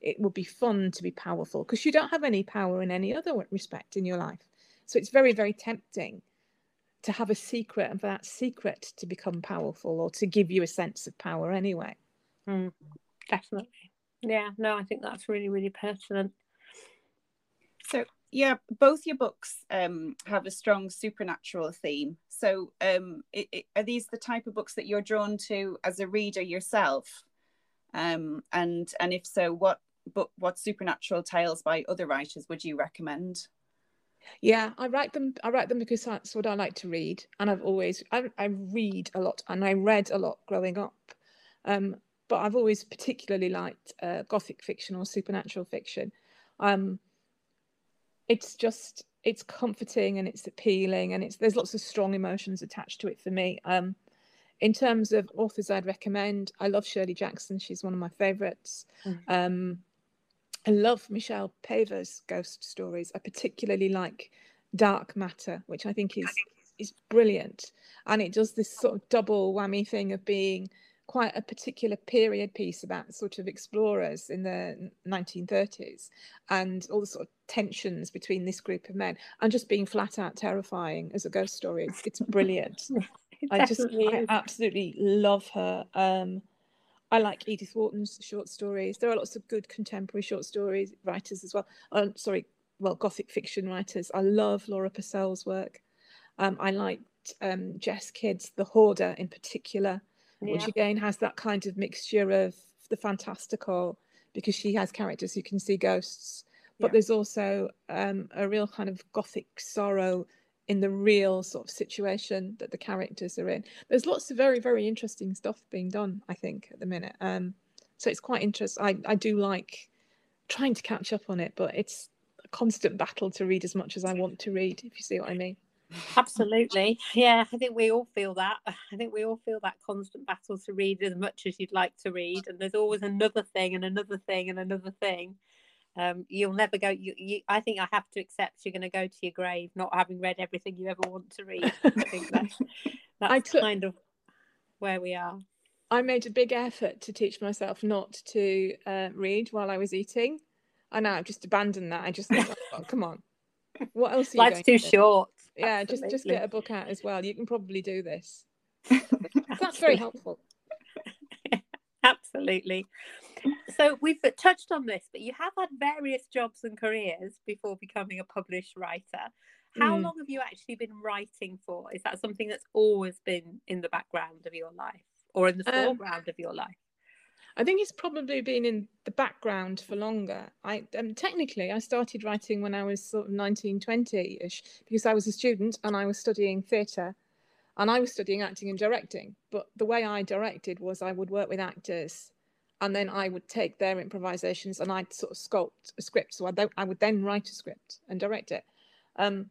it would be fun to be powerful because you don't have any power in any other respect in your life. So it's very very tempting to have a secret and for that secret to become powerful or to give you a sense of power anyway. Mm, definitely. Yeah, no, I think that's really, really pertinent. Yeah both your books um, have a strong supernatural theme. So um, it, it, are these the type of books that you're drawn to as a reader yourself? Um, and and if so what book what supernatural tales by other writers would you recommend? Yeah i write them i write them because that's what i like to read. And i've always i, I read a lot and i read a lot growing up. Um, but i've always particularly liked uh, gothic fiction or supernatural fiction. Um, it's just it's comforting and it's appealing and it's there's lots of strong emotions attached to it for me. Um, in terms of authors I'd recommend, I love Shirley Jackson. She's one of my favorites. Mm-hmm. Um, I love Michelle Paver's ghost stories. I particularly like Dark Matter, which I think is is brilliant, and it does this sort of double whammy thing of being quite a particular period piece about sort of explorers in the 1930s and all the sort of tensions between this group of men and just being flat out terrifying as a ghost story. It's, it's brilliant. I just I absolutely love her. Um, I like Edith Wharton's short stories. There are lots of good contemporary short stories writers as well. Uh, sorry, well, Gothic fiction writers. I love Laura Purcell's work. Um, I liked um, Jess Kidd's The Hoarder in particular yeah. which again has that kind of mixture of the fantastical because she has characters who can see ghosts but yeah. there's also um, a real kind of gothic sorrow in the real sort of situation that the characters are in there's lots of very very interesting stuff being done i think at the minute um, so it's quite interesting I, I do like trying to catch up on it but it's a constant battle to read as much as i want to read if you see what i mean Absolutely. Yeah, I think we all feel that. I think we all feel that constant battle to read as much as you'd like to read. And there's always another thing and another thing and another thing. Um, you'll never go. You, you, I think I have to accept you're going to go to your grave not having read everything you ever want to read. I think that's, that's took, kind of where we are. I made a big effort to teach myself not to uh, read while I was eating. I know I've just abandoned that. I just thought, oh, come on. What else? Life's too short yeah Absolutely. just just get a book out as well you can probably do this that's very helpful Absolutely. So we've touched on this, but you have had various jobs and careers before becoming a published writer. How mm. long have you actually been writing for? Is that something that's always been in the background of your life or in the um, foreground of your life? I think it's probably been in the background for longer. I um, technically I started writing when I was sort of 19, 20-ish because I was a student and I was studying theatre and I was studying acting and directing. But the way I directed was I would work with actors and then I would take their improvisations and I'd sort of sculpt a script. So I, I would then write a script and direct it. Um,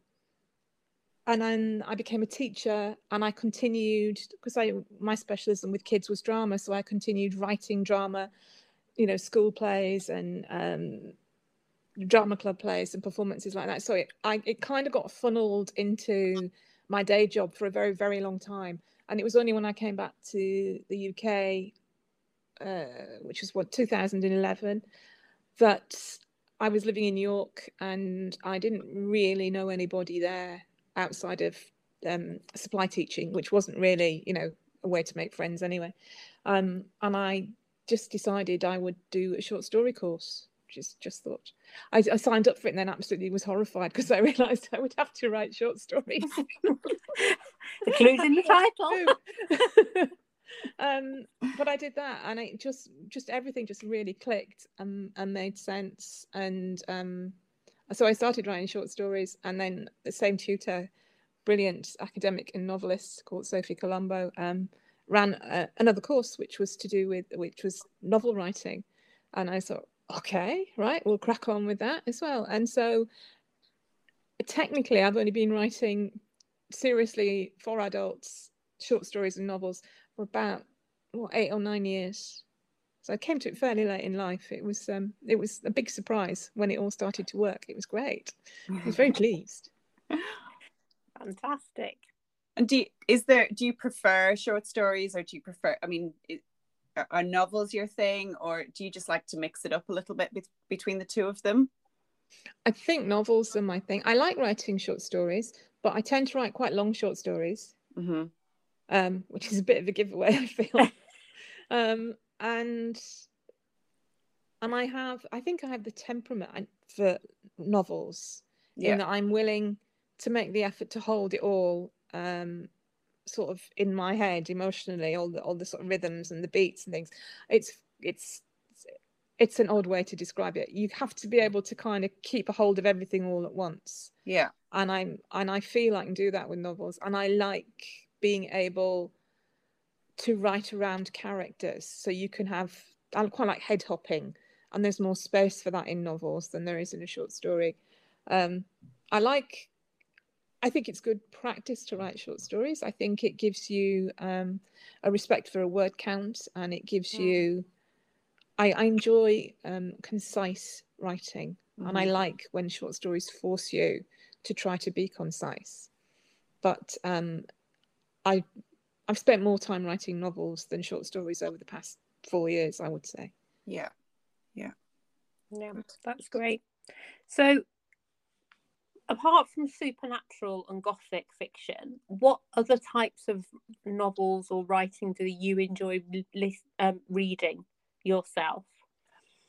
and then I became a teacher and I continued because I my specialism with kids was drama, so I continued writing drama, you know, school plays and um, drama club plays and performances like that. So it I it kind of got funneled into my day job for a very very long time, and it was only when I came back to the UK, uh, which was what 2011, that I was living in York and I didn't really know anybody there outside of um, supply teaching, which wasn't really, you know, a way to make friends anyway. Um, and I just decided I would do a short story course. Just, just thought I, I signed up for it and then absolutely was horrified because I realised I would have to write short stories. the clues in the title. um, but I did that, and it just, just everything just really clicked and, and made sense. And um, so I started writing short stories, and then the same tutor, brilliant academic and novelist called Sophie Coulombeau, um, ran uh, another course which was to do with which was novel writing, and I thought, okay, right, we'll crack on with that as well. And so, technically, I've only been writing seriously for adults short stories and novels for about what eight or nine years. So I came to it fairly late in life. It was um, it was a big surprise when it all started to work. It was great. I was very pleased. Fantastic. And do you, is there do you prefer short stories or do you prefer? I mean, it, are novels your thing, or do you just like to mix it up a little bit be- between the two of them? I think novels are my thing. I like writing short stories, but I tend to write quite long short stories, Mm-hmm. um, which is a bit of a giveaway. I feel. um, and and I have, I think I have the temperament for novels Yeah. in that I'm willing to make the effort to hold it all um, sort of in my head emotionally, all the all the sort of rhythms and the beats and things. It's it's it's an odd way to describe it. You have to be able to kind of keep a hold of everything all at once Yeah. and I'm and I feel I can do that with novels and I like being able to write around characters so you can have I quite like head hopping and there's more space for that in novels than there is in a short story um, I like I think it's good practice to write short stories I think it gives you um, a respect for a word count and it gives Mm. you I, I enjoy um, concise writing and I Mhm. like when short stories force you to try to be concise. But um, I I've spent more time writing novels than short stories over the past four years, I would say. Yeah. Yeah, Yeah, that's great. So, apart from supernatural and gothic fiction, what other types of novels or writing do you enjoy lis- um, reading yourself?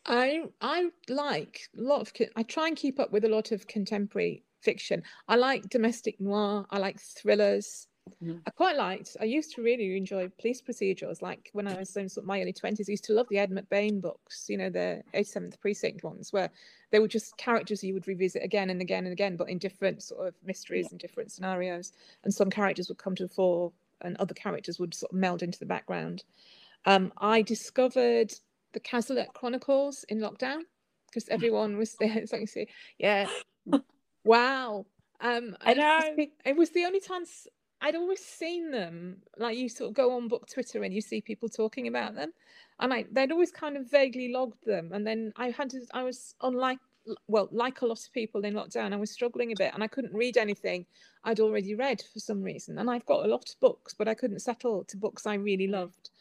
I I like a lot of. I try and keep up with a lot of contemporary fiction. I like domestic noir. I like thrillers. Mhm. I quite liked. I used to really enjoy police procedurals. Like when I was in sort of my early twenties, I used to love the Ed McBain books. You know, the 87th Precinct ones, where they were just characters you would revisit again and again and again, but in different sort of mysteries and different scenarios. And some characters would come to the fore, and other characters would sort of meld into the background. Um, I discovered the Cazalet Chronicles in lockdown because everyone was there. It's like you see, yeah, wow. Um, I know. It was the only chance I'd always seen them. Like you sort of go on book Twitter and you see people talking about them, and I they'd always kind of vaguely logged them. And then I had to, I was unlike well, like a lot of people in lockdown, I was struggling a bit and I couldn't read anything I'd already read for some reason. And I've got a lot of books, but I couldn't settle to books I really loved.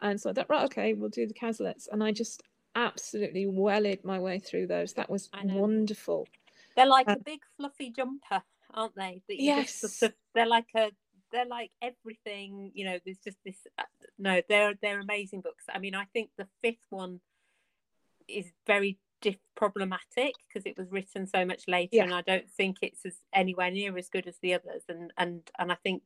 And so I thought, right, okay, we'll do the Cazalets. And I just absolutely welled my way through those. That was wonderful. They're like Uh, a big fluffy jumper, aren't they? That you just Yes. sort they're like a they're like everything. You know, there's just this. uh, No, they're they're amazing books. I mean, I think the fifth one is very diff- problematic because it was written so much later, Yeah. and I don't think it's as anywhere near as good as the others. And and and I think,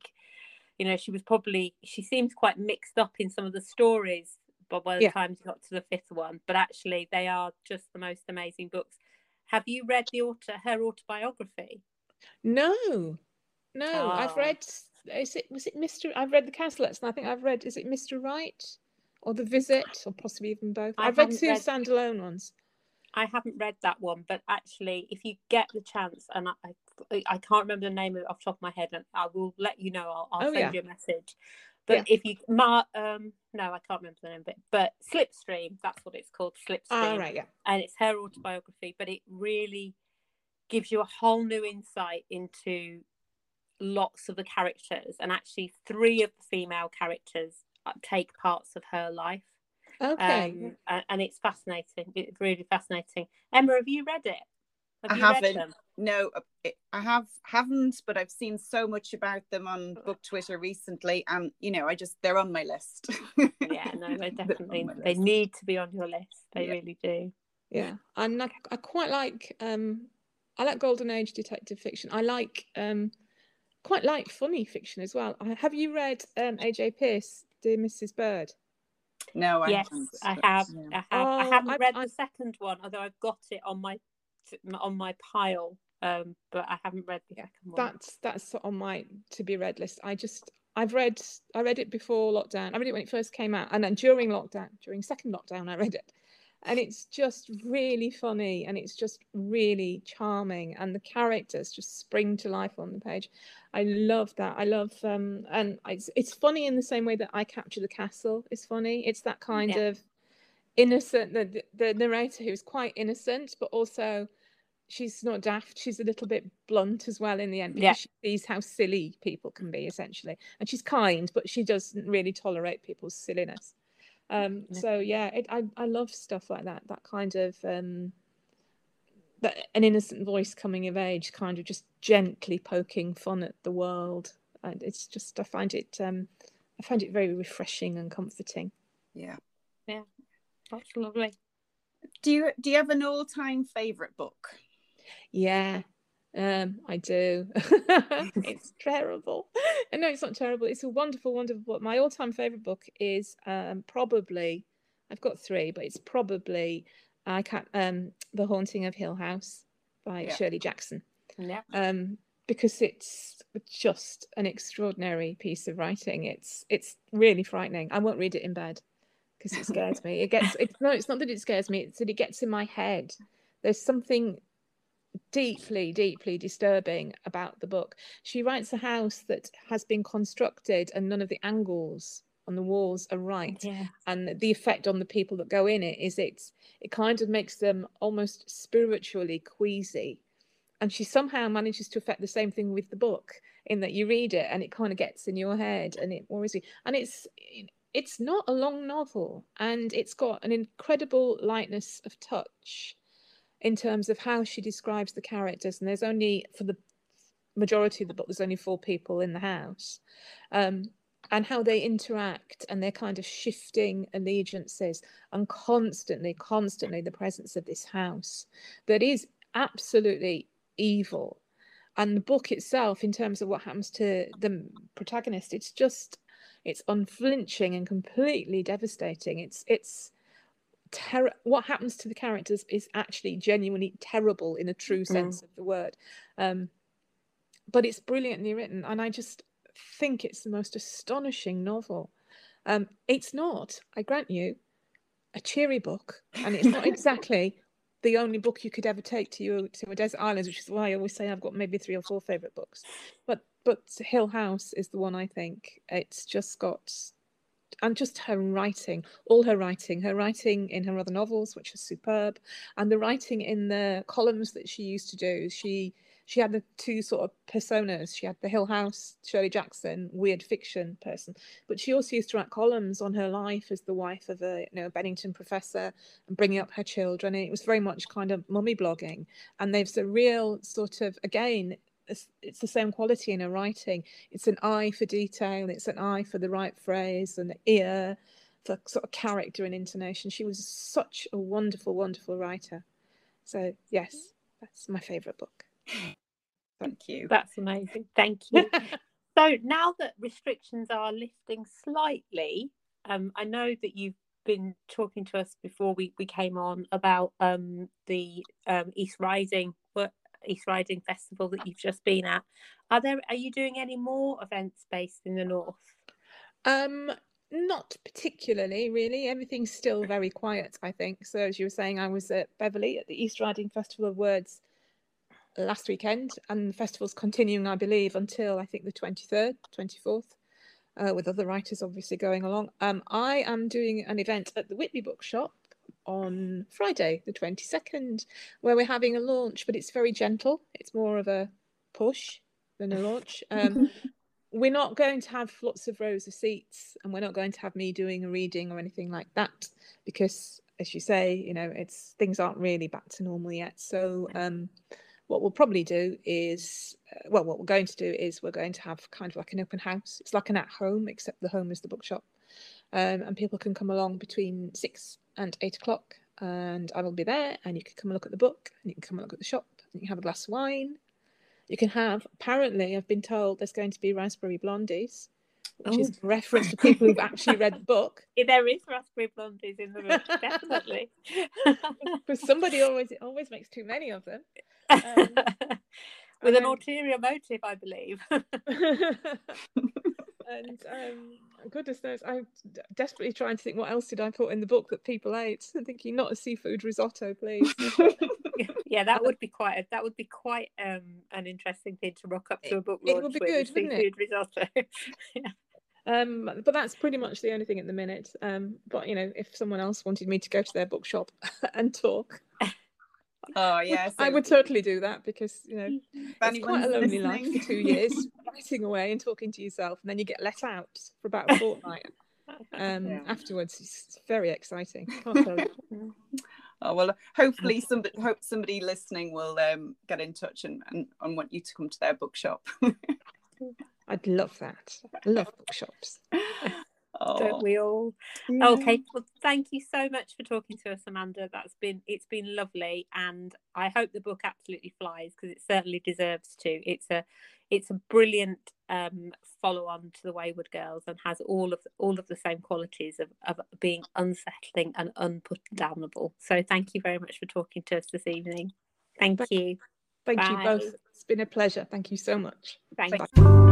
you know, she was probably she seems quite mixed up in some of the stories. But by the Yeah. time she got to the fifth one, but actually they are just the most amazing books. Have you read the author her autobiography? No, no, I've Oh. read. Is it was it Mr. I've read the Cazalets, and I think I've read. Is it Mr. Wright or The Visit, or possibly even both? I I've read two read- standalone ones. I haven't read that one, but actually, if you get the chance, and I, I, I can't remember the name of it off the top of my head, and I will let you know. I'll, I'll Oh, send yeah. you a message. But if you, Mar, um, no, I can't remember the name of it. But Slipstream, that's what it's called, Slipstream, Ah, right, yeah. and it's her autobiography. But it really gives you a whole new insight into lots of the characters, and actually, three of the female characters uh, take parts of her life. Okay. Um, a- and it's fascinating. It's really fascinating. Emma, have you read it? Have I haven't. No, uh, it- I have haven't, but I've seen so much about them on book Twitter recently, and you know, I just they're on my list. Yeah, no, they definitely they list. need to be on your list. They Yeah. really do. Yeah, and I, I quite like um, I like golden age detective fiction. I like um, quite like funny fiction as well. Have you read um, AJ Pearce, Dear Mrs. Bird? No, I yes, haven't. I have. yeah. I have. I Oh, haven't I- read I- the second one, although I've got it on my on my pile. Um, but I haven't read the Yeah, second one. That's that's on my to be read list. I just I've read I read it before lockdown. I read it when it first came out, and then during lockdown, during second lockdown, I read it, and it's just really funny and it's just really charming, and the characters just spring to life on the page. I love that. I love um, and it's it's funny in the same way that I Capture the Castle is funny. It's that kind Yeah. of innocent the the narrator who's quite innocent, but also she's not daft she's a little bit blunt as well in the end because Yeah. she sees how silly people can be essentially and she's kind but she doesn't really tolerate people's silliness um Yeah. so yeah it, I, I love stuff like that that kind of um that an innocent voice coming of age kind of just gently poking fun at the world and it's just i find it um i find it very refreshing and comforting Yeah. Yeah. That's lovely. Do you do you have an all time favorite book? Yeah, um, I do. it's terrible. No, it's not terrible. It's a wonderful, wonderful book. My all-time favorite book is um, probably I've got three, but it's probably I can't um, The Haunting of Hill House by Yeah. Shirley Jackson. Yeah. Um, because it's just an extraordinary piece of writing. It's it's really frightening. I won't read it in bed because it scares me. It gets it's no, it's not that it scares me. It's that it gets in my head. There's something deeply, deeply disturbing about the book. She writes a house that has been constructed and none of the angles on the walls are right. Yeah. And the effect on the people that go in it is it's it kind of makes them almost spiritually queasy. And she somehow manages to affect the same thing with the book in that you read it and it kind of gets in your head and it worries you. And it's it's not a long novel and it's got an incredible lightness of touch in terms of how she describes the characters and there's only for the majority of the book there's only four people in the house um, and how they interact and their kind of shifting allegiances and constantly constantly the presence of this house that is absolutely evil. And the book itself in terms of what happens to the protagonist it's just it's unflinching and completely devastating. It's it's terror what happens to the characters is actually genuinely terrible in a true sense of the word. Um but it's brilliantly written and i just think it's the most astonishing novel. Um it's not i grant you a cheery book and it's not exactly the only book you could ever take to you to a desert island which is why i always say i've got maybe three or four favorite books. But but hill house is the one i think. It's just got and just her writing, all her writing, her writing in her other novels, which are superb, and the writing in the columns that she used to do. She she had the two sort of personas. She had the Hill House, Shirley Jackson, weird fiction person, but she also used to write columns on her life as the wife of a you know Bennington professor and bringing up her children. And it was very much kind of mummy blogging, and there's a real sort of again. It's, it's the same quality in her writing it's an eye for detail it's an eye for the right phrase and ear for sort of character and intonation she was such a wonderful wonderful writer so yes that's my favorite book Thank you. That's amazing. Thank you. so now that restrictions are lifting slightly, um, I know that you've been talking to us before we, we came on about um, the um, East Riding wo- East Riding Festival that you've just been at. Are there are you doing any more events based in the north? um not particularly really everything's still very quiet i think so as you were saying i was at beverley at the east riding festival of words last weekend and the festival's continuing i believe until i think the 23rd 24th uh, with other writers obviously going along um, i am doing an event at the whitby bookshop on friday the 22nd where we're having a launch but it's very gentle. It's more of a push than a launch. Um, we're not going to have lots of rows of seats and we're not going to have me doing a reading or anything like that because as you say you know it's things aren't really back to normal yet. So um what we'll probably do is uh, well what we're going to do is we're going to have kind of like an open house. It's like an at home except the home is the bookshop um, and people can come along between six and eight o'clock. And i will be there and you can come and look at the book and you can come and look at the shop and you can have a glass of wine. You can have apparently i've been told there's going to be raspberry blondies which is a reference to people who've actually read the book. Yeah, There is raspberry blondies in the room, definitely. because somebody always always makes too many of them. Um, With an ulterior motive, I believe. And um, goodness knows, I'm desperately trying to think what else did I put in the book that people ate. I'm thinking not a seafood risotto, please. yeah, that would be quite a, that would be quite um, an interesting thing to rock up to a book it would be with, good, seafood wouldn't it? risotto. yeah. Um, but that's pretty much the only thing at the minute. Um, but you know, if someone else wanted me to go to their bookshop and talk, Oh yeah, I would totally do that because you know it's quite a lonely life for two years, writing away and talking to yourself, and then you get let out for about a fortnight. Um, Yeah. Afterwards, it's very exciting. Can't tell you. Oh well, hopefully somebody hope somebody listening will um, get in touch and, and, and want you to come to their bookshop. I'd love that. I love bookshops. Oh, Don't we all? yeah. Okay, well, thank you so much for talking to us, Amanda. That's been it's been lovely, and I hope the book absolutely flies because it certainly deserves to. It's a it's a brilliant um, follow on to the Wayward Girls and has all of all of the same qualities of, of being unsettling and unputdownable. So thank you very much for talking to us this evening. Thank Thank- you. Thank you both. It's been a pleasure. Thank you so much. Thank Bye. you.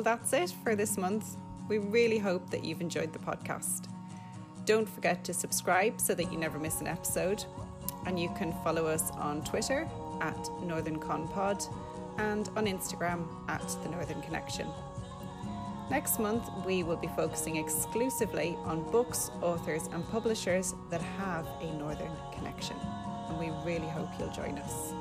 Well, that's it for this month. We really hope that you've enjoyed the podcast. Don't forget to subscribe so that you never miss an episode. And you can follow us on Twitter at Northern Conpod and on Instagram at The Northern Connection. Next month, we will be focusing exclusively on books, authors, and publishers that have a Northern connection. And we really hope you'll join us.